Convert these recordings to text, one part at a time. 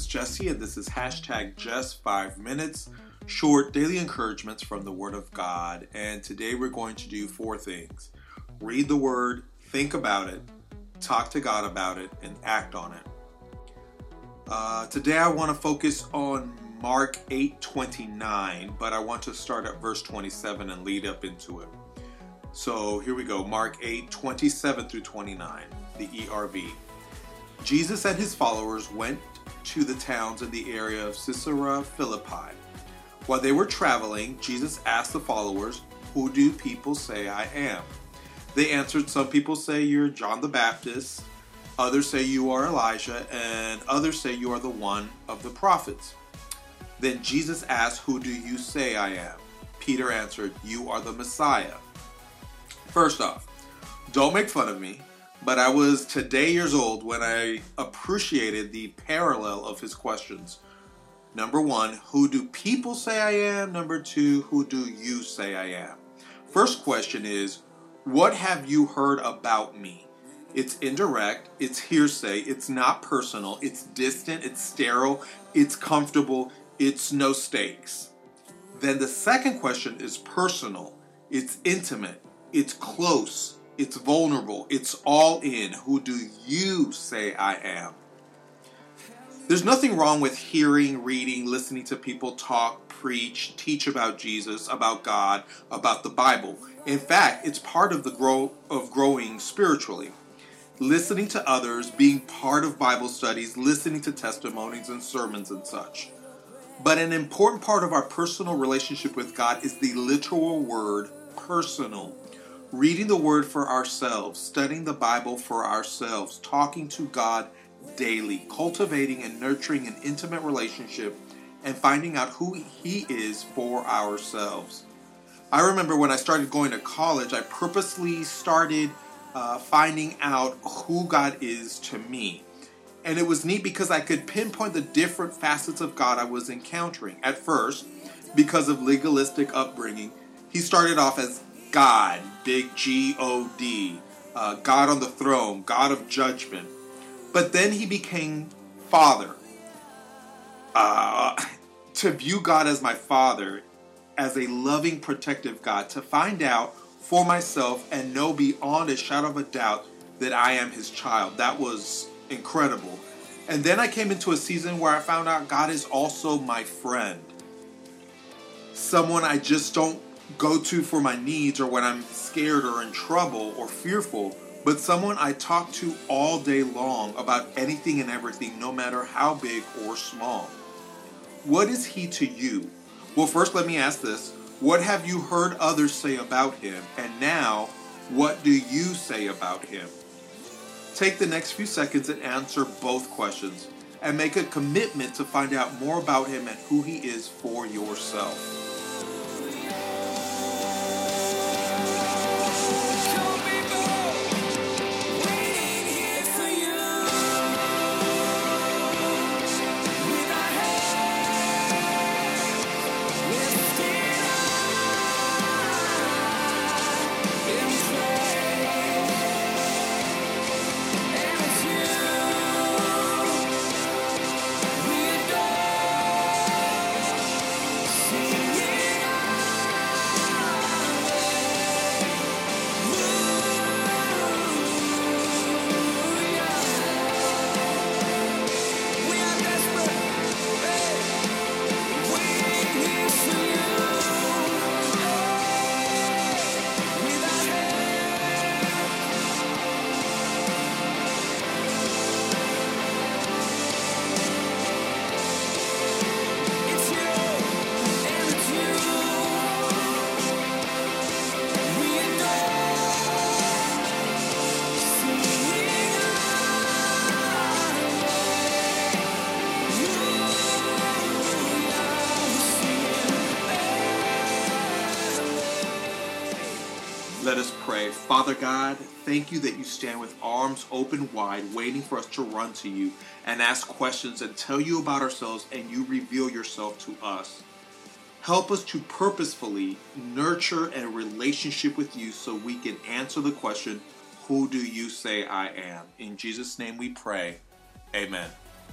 Is Jesse, and this is hashtag just five minutes, short daily encouragements from the Word of God. And today we're going to do four things read the Word, think about it, talk to God about it, and act on it. Uh, today I want to focus on Mark 8 29, but I want to start at verse 27 and lead up into it. So here we go Mark 8 27 through 29, the ERV. Jesus and his followers went to the towns in the area of Caesarea Philippi. While they were traveling, Jesus asked the followers, Who do people say I am? They answered, Some people say you're John the Baptist, others say you are Elijah, and others say you are the one of the prophets. Then Jesus asked, Who do you say I am? Peter answered, You are the Messiah. First off, don't make fun of me but I was today years old when I appreciated the parallel of his questions. Number one, who do people say I am? Number two, who do you say I am? First question is, what have you heard about me? It's indirect, it's hearsay, it's not personal, it's distant, it's sterile, it's comfortable, it's no stakes. Then the second question is personal, it's intimate, it's close, it's vulnerable. It's all in. Who do you say I am? There's nothing wrong with hearing, reading, listening to people talk, preach, teach about Jesus, about God, about the Bible. In fact, it's part of the grow of growing spiritually. Listening to others, being part of Bible studies, listening to testimonies and sermons and such. But an important part of our personal relationship with God is the literal word personal reading the Word for ourselves, studying the Bible for ourselves, talking to God daily, cultivating and nurturing an intimate relationship, and finding out who He is for ourselves. I remember when I started going to college, I purposely started uh, finding out who God is to me. And it was neat because I could pinpoint the different facets of God I was encountering. At first, because of legalistic upbringing, he started off as God, big G O D, uh, God on the throne, God of judgment. But then he became Father. Uh, to view God as my Father, as a loving, protective God, to find out for myself and know beyond a shadow of a doubt that I am His child. That was incredible. And then I came into a season where I found out God is also my friend. Someone I just don't go to for my needs or when I'm scared or in trouble or fearful, but someone I talk to all day long about anything and everything, no matter how big or small. What is he to you? Well, first, let me ask this What have you heard others say about him? And now, what do you say about him? Take the next few seconds and answer both questions and make a commitment to find out more about him and who he is for yourself. Let us pray. Father God, thank you that you stand with arms open wide, waiting for us to run to you and ask questions and tell you about ourselves, and you reveal yourself to us. Help us to purposefully nurture a relationship with you so we can answer the question, Who do you say I am? In Jesus' name we pray. Amen.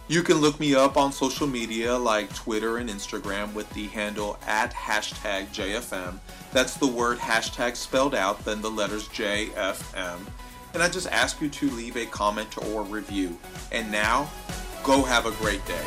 You can look me up on social media like Twitter and Instagram with the handle at hashtag JFM. That's the word hashtag spelled out, then the letters JFM. And I just ask you to leave a comment or review. And now, go have a great day.